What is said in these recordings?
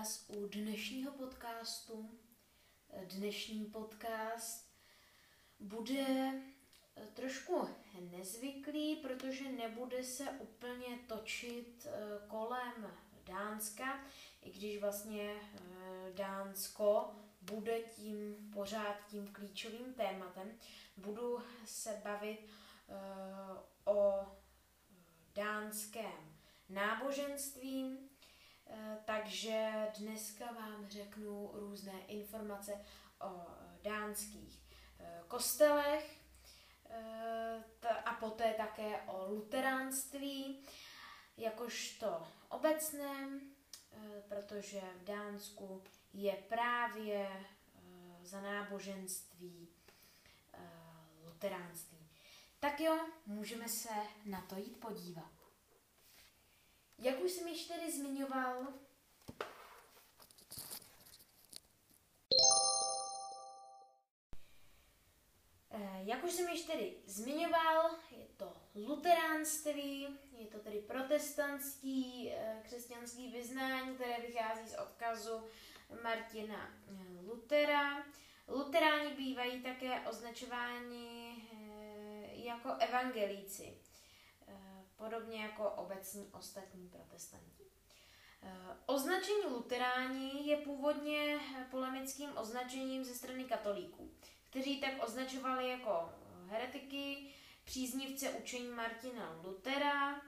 vás u dnešního podcastu. Dnešní podcast bude eh, trošku nezvyklý, protože nebude se úplně točit eh, kolem Dánska, i když vlastně eh, Dánsko bude tím pořád tím klíčovým tématem. Budu se bavit o dánském náboženství, takže dneska vám řeknu různé informace o dánských eh, kostelech eh, a poté také o luteránství, jakožto obecném, protože v Dánsku je právě za náboženství luteránství. Tak jo, můžeme se na to jít podívat. Jak už jsem již tedy zmiňoval, eh, Jak už jsem již tedy zmiňoval, je to luteránství, je to tedy protestantský eh, křesťanský vyznání, které vychází z odkazu Martina eh, Lutera. Luteráni bývají také označováni jako evangelíci podobně jako obecní ostatní protestanti. Eh, označení luteráni je původně polemickým označením ze strany katolíků, kteří tak označovali jako heretiky, příznivce učení Martina Lutera.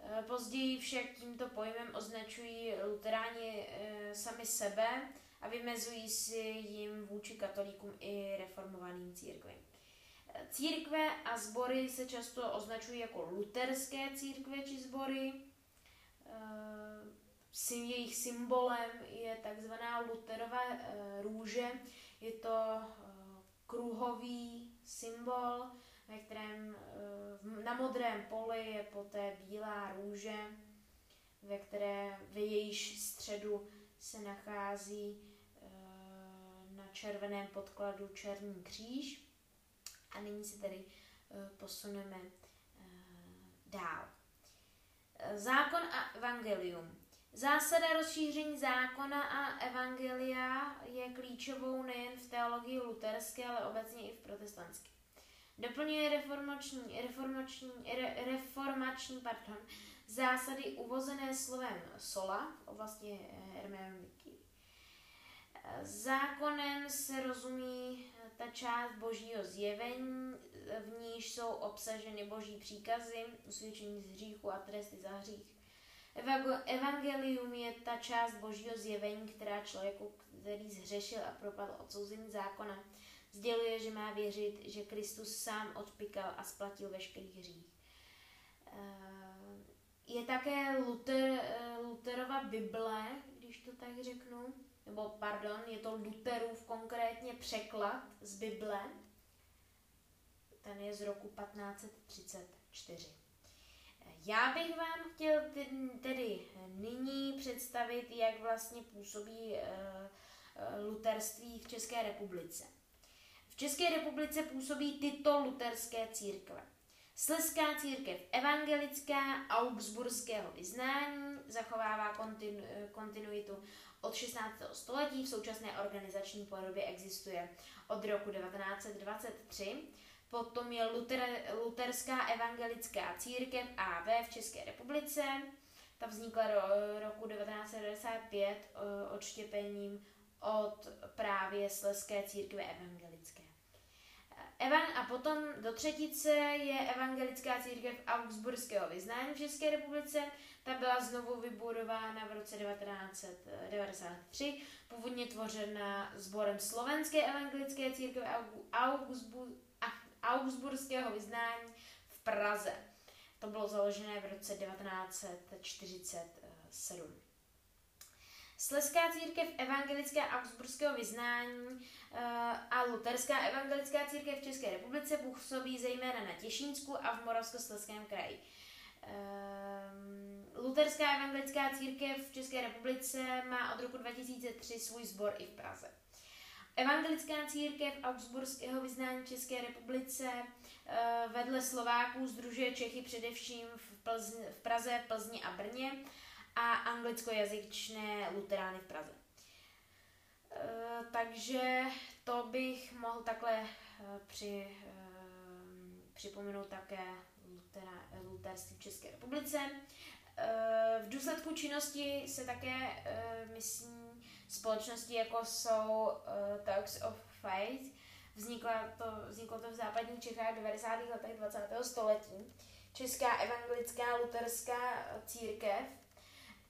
Eh, později však tímto pojmem označují luteráni eh, sami sebe a vymezují si jim vůči katolíkům i reformovaným církvím. Církve a sbory se často označují jako luterské církve či sbory. Eh, jejich symbolem je takzvaná Luterova eh, růže. Je to eh, kruhový symbol, ve kterém na modrém poli je poté bílá růže, ve které v jejíž středu se nachází na červeném podkladu černý kříž. A nyní se tedy uh, posuneme uh, dál. Eh, zákon a evangelium. Zásada rozšíření zákona a evangelia je klíčovou nejen v teologii luterské, ale obecně i v protestantské. Doplňuje reformační, reformační, re, reformační pardon, zásady uvozené slovem sola v oblasti hermeneutiky. Zákonem se rozumí ta část božího zjevení, v níž jsou obsaženy boží příkazy, usvědčení z hříchu a tresty za hřích. Evangelium je ta část božího zjevení, která člověku, který zhřešil a propadl odsouzení zákona, sděluje, že má věřit, že Kristus sám odpikal a splatil veškerý hřích. Eh, je také Luther, eh, Lutherova Bible, když to tak řeknu, nebo pardon, je to Lutherův konkrétně překlad z Bible, ten je z roku 1534. Já bych vám chtěl tedy nyní představit, jak vlastně působí eh, eh, luterství v České republice. V České republice působí tyto luterské církve. Sleská církev evangelická augsburského vyznání zachovává kontinu, kontinuitu od 16. století, v současné organizační podobě existuje od roku 1923. Potom je Luther, Luterská evangelická církev AV v České republice. Ta vznikla do roku 1995 eh, odštěpením od právě Sleské církve evangelické. Evan a potom do třetice je evangelická církev Augsburského vyznání v České republice. Ta byla znovu vybudována v roce 1993, původně tvořena sborem slovenské evangelické církve Augsburského vyznání v Praze. To bylo založené v roce 1947. Sleská církev evangelická augsburského vyznání uh, a luterská evangelická církev v České republice působí zejména na Těšínsku a v Moravskoslezském kraji. Uh, luterská evangelická církev v České republice má od roku 2003 svůj sbor i v Praze. Evangelická církev Augsburského vyznání v České republice uh, vedle Slováků združuje Čechy především v, Plzni, v Praze, Plzni a Brně a anglickojazyčné luterány v Praze. E, takže to bych mohl takhle e, při, e, připomenout také luterství v České republice. V důsledku činnosti se také myslím společnosti, jako jsou Talks of Faith, Vznikla to, vzniklo to v západních Čechách v 90. letech 20. století. Česká evangelická luterská církev,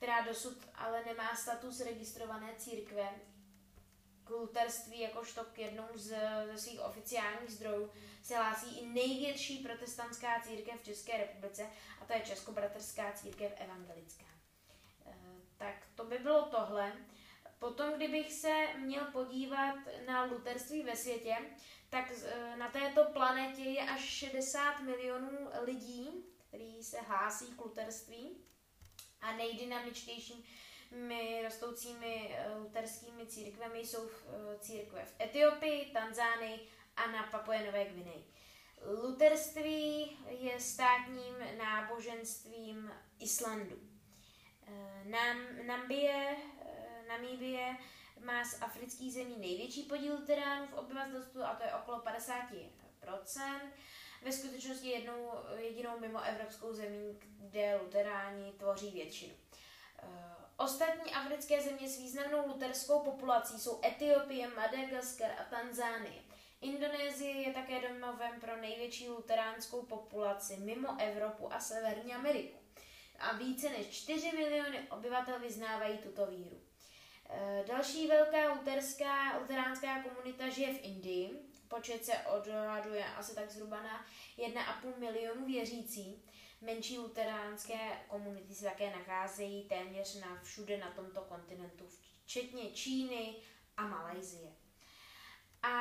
která dosud ale nemá status registrované církve, k luterství jakožto k jednou z, ze svých oficiálních zdrojů se hlásí i největší protestantská církev v České republice a to je Českobratrská církev evangelická. E, tak to by bylo tohle. Potom, kdybych se měl podívat na luterství ve světě, tak e, na této planetě je až 60 milionů lidí, kteří se hlásí k luterství a nejdynamičtějšími rostoucími e, luterskými církvemi jsou e, církve v Etiopii, Tanzánii a na Papuje Nové Gvineji. Luterství je státním náboženstvím Islandu. Nam, Nambie Namíbie má z afrických zemí největší podíl luteránů v obyvatelstvu a to je okolo 50%. Ve skutečnosti jednou jedinou mimo evropskou zemí, kde luteráni tvoří většinu. Eh, ostatní africké země s významnou luterskou populací jsou Etiopie, Madagaskar a Tanzánie. Indonésie je také domovem pro největší luteránskou populaci mimo Evropu a Severní Ameriku. A více než 4 miliony obyvatel vyznávají tuto víru. Eh, další velká luteránská komunita žije v Indii. Počet se odhaduje asi tak zhruba na 1,5 milionu věřící. Menší luteránské komunity se také nacházejí téměř na všude na tomto kontinentu, včetně Číny a Malajzie. A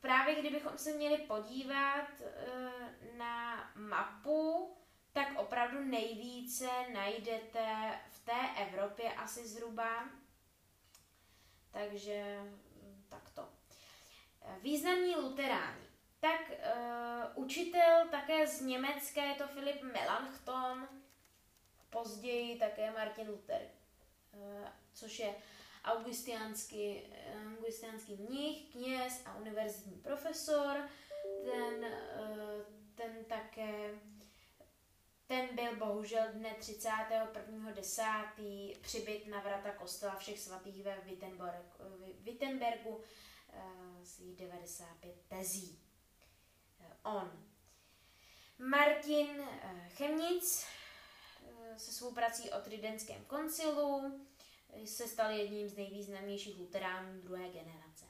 právě kdybychom se měli podívat eh, na mapu, tak opravdu nejvíce najdete v té Evropě asi zhruba takže mm, takto. Významní luteráni. Tak uh, učitel také z Německa je to Filip Melanchthon, později také Martin Luther, uh, což je augustiánský, augustiánský mnich, kněz a univerzitní profesor. Ten, uh, ten také ten byl bohužel dne 31.10. přibyt na vrata kostela všech svatých ve Wittenbergu z 95 tezí. Eh, on. Martin eh, Chemnic eh, se svou prací o Tridentském koncilu se stal jedním z nejvýznamnějších luteránů druhé generace.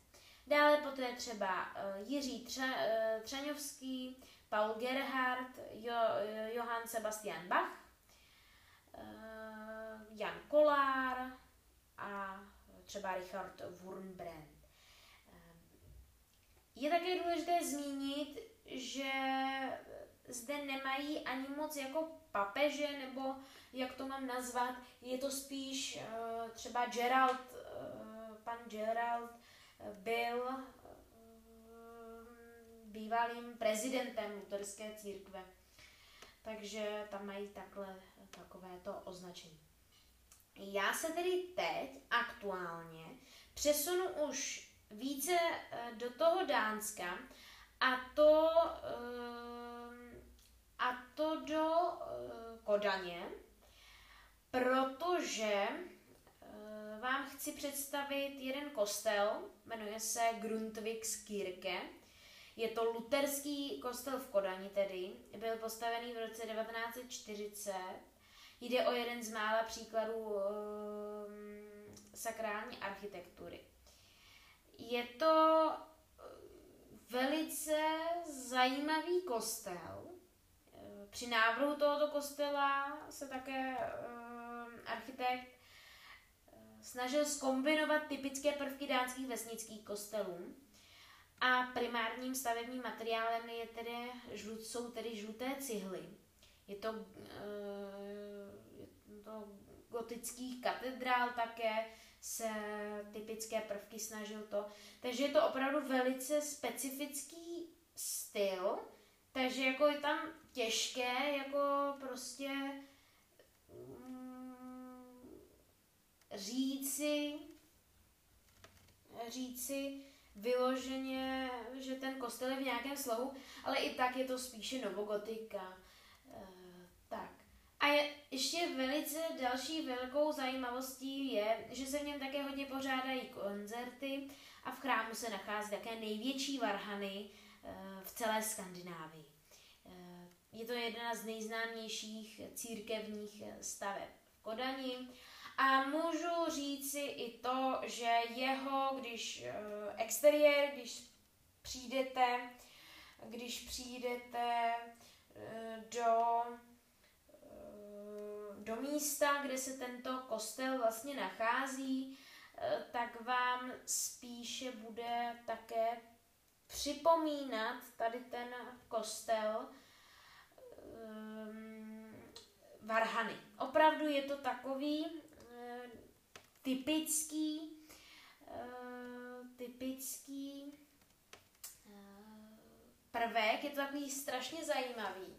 Dále poté třeba Jiří Třaňovský, Paul Gerhard, jo, Johann Sebastian Bach, eh, Jan Kolár a třeba Richard Wurmbrand. Eh, je také důležité zmínit, že zde nemají ani moc jako papeže, nebo jak to mám nazvat, je to spíš uh, třeba Gerald, uh, pan Gerald byl bývalým prezidentem luterské církve. Takže tam mají takhle takovéto označení. Já se tedy teď aktuálně přesunu už více eh, do toho Dánska a to, eh, a to do eh, Kodaně, protože vám chci představit jeden kostel, jmenuje se Grundtvigskirke je to luterský kostel v Kodani tedy, byl postavený v roce 1940. Jde o jeden z mála příkladů sakrální architektury. Je to uh, velice zajímavý kostel. Uh, při návrhu tohoto kostela se také um, architekt snažil skombinovat typické prvky dánských vesnických kostelů a primárním stavebním materiálem je tedy, jsou tedy žluté cihly. Je to, eh, je to gotických katedrál také, se typické prvky snažil to. Takže je to opravdu velice specifický styl, takže jako je tam těžké, jako prostě mm, říci, říci vyloženě, že ten kostel je v nějakém slohu, ale i tak je to spíše novogotika. Je, ještě velice další velkou zajímavostí je, že se v něm také hodně pořádají koncerty a v chrámu se nachází také největší varhany e, v celé Skandinávii. E, je to jedna z nejznámějších církevních staveb v Kodani a můžu říci i to, že jeho, když uh, exteriér, když přijdete, když přijdete do, do místa, kde se tento kostel vlastně nachází, uh, tak vám spíše bude také připomínat tady ten kostel um, Varhany. Opravdu je to takový typický, uh, typický prvek, je to takový strašně zajímavý.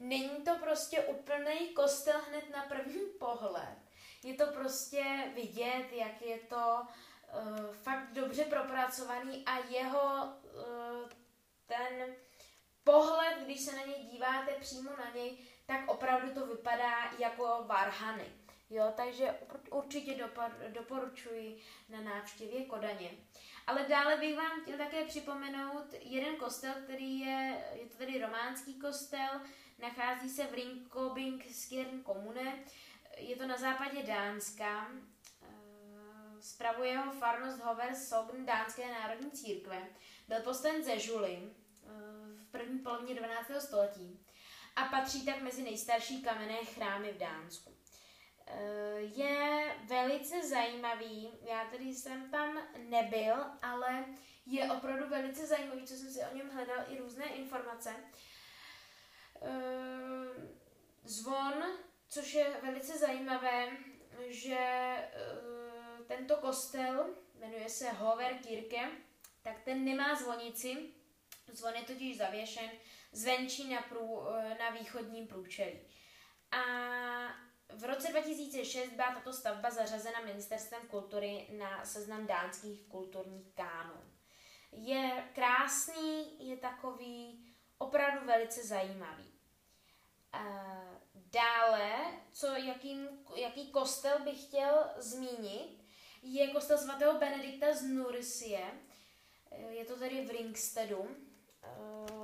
Není to prostě úplný kostel hned na první pohled. Je to prostě vidět, jak je to uh, fakt dobře propracovaný a jeho uh, ten pohled, když se na něj díváte přímo na něj, tak opravdu to vypadá jako varhany. Jo, takže určitě doporučuji na návštěvě Kodaně. Ale dále bych vám chtěl také připomenout jeden kostel, který je, je to tedy románský kostel, nachází se v Rinkobing Skjern komune, je to na západě Dánska, eh, spravuje ho farnost Hover Sogn Dánské národní církve. Byl postaven ze žuly eh, v první polovině 12. století a patří tak mezi nejstarší kamenné chrámy v Dánsku. Eh, je velice zajímavý. Já tedy jsem tam nebyl, ale je opravdu velice zajímavý, co jsem si o něm hledal i různé informace. Eh, zvon, což je velice zajímavé, že eh, tento kostel, jmenuje se Hover Kirke, tak ten nemá zvonici, zvon je totiž zavěšen zvenčí na, prů, na východním průčelí. A v roce 2006 byla tato stavba zařazena ministerstvem kultury na seznam dánských kulturních kánonů. Je krásný, je takový opravdu velice zajímavý. Dále, co, jakým, jaký kostel bych chtěl zmínit, je kostel svatého Benedikta z Nursie. Je to tedy v Ringstedu.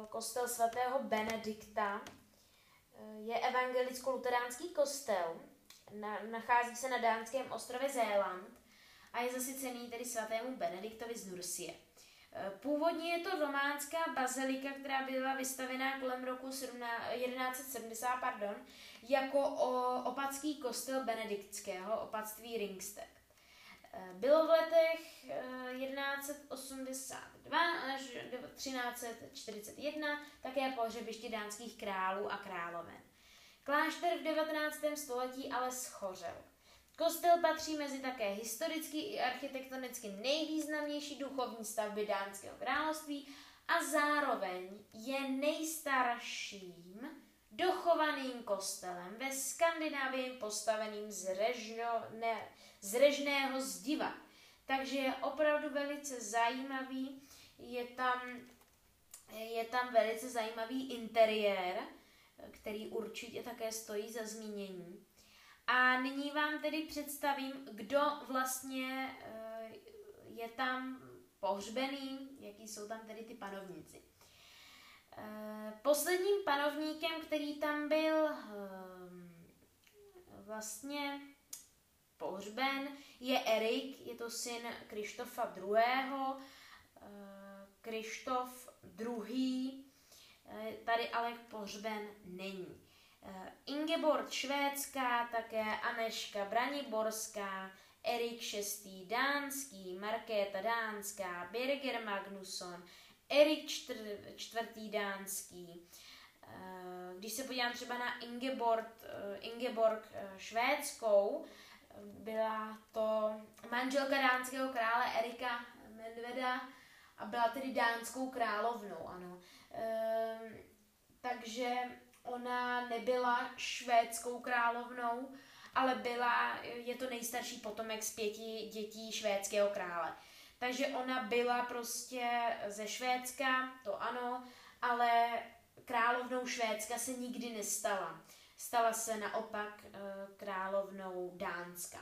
Kostel svatého Benedikta je evangelicko-luteránský kostel, na, nachází se na dánském ostrově Zéland a je zasvěcený tedy svatému Benediktovi z Nursie. E, původně je to románská bazilika, která byla vystavená kolem roku 1170 pardon, jako o, opatský kostel benediktského opatství Ringsted. E, bylo v letech 1182 e, až 1341 také pohřebiště dánských králů a královen. Klášter v 19. století ale schořel. Kostel patří mezi také historicky i architektonicky nejvýznamnější duchovní stavby Dánského království a zároveň je nejstarším dochovaným kostelem ve Skandinávii postaveným z, režno, ne, z režného zdiva. Takže je opravdu velice zajímavý, je tam, je tam velice zajímavý interiér, který určitě také stojí za zmínění. A nyní vám tedy představím, kdo vlastně eh, je tam pohřbený, jaký jsou tam tedy ty panovníci. Eh, posledním panovníkem, který tam byl eh, vlastně pohřben, je Erik, je to syn Krištofa II. Krištof II Eh, tady ale pohřben není. Eh, Ingeborg švédská, také Aneška Braniborská, Erik VI. dánský, Markéta dánská, Birger Magnusson, Erik IV. dánský. Eh, když se podívám třeba na Ingeborg, Ingeborg švédskou, byla to manželka dánského krále Erika Medveda a byla tedy dánskou královnou, ano. Takže ona nebyla švédskou královnou, ale byla, je to nejstarší potomek z pěti dětí švédského krále. Takže ona byla prostě ze Švédska, to ano, ale královnou Švédska se nikdy nestala. Stala se naopak eh, královnou Dánska.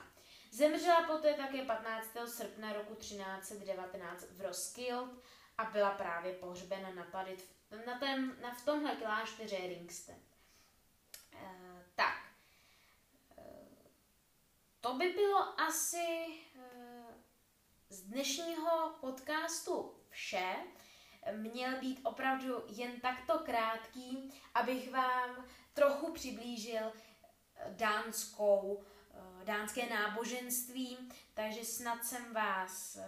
Zemřela poté také 15. srpna roku 1319 v Roskilde a byla právě pohřbena na, Padit, na, tém, na v tomhle klášteře Ringsted. E, tak, e, to by bylo asi z dnešního podcastu vše. Měl být opravdu jen takto krátký, abych vám trochu přiblížil dánskou, dánské náboženství, takže snad jsem vás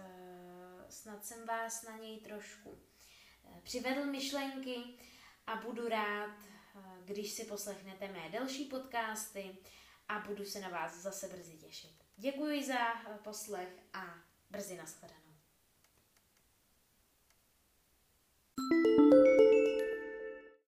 snad jsem vás na něj trošku eh, přivedl myšlenky a budu rád, eh, když si poslechnete mé další podcasty a budu se na vás zase brzy těšit. Děkuji za eh, poslech a Brzy nashledanou. thank you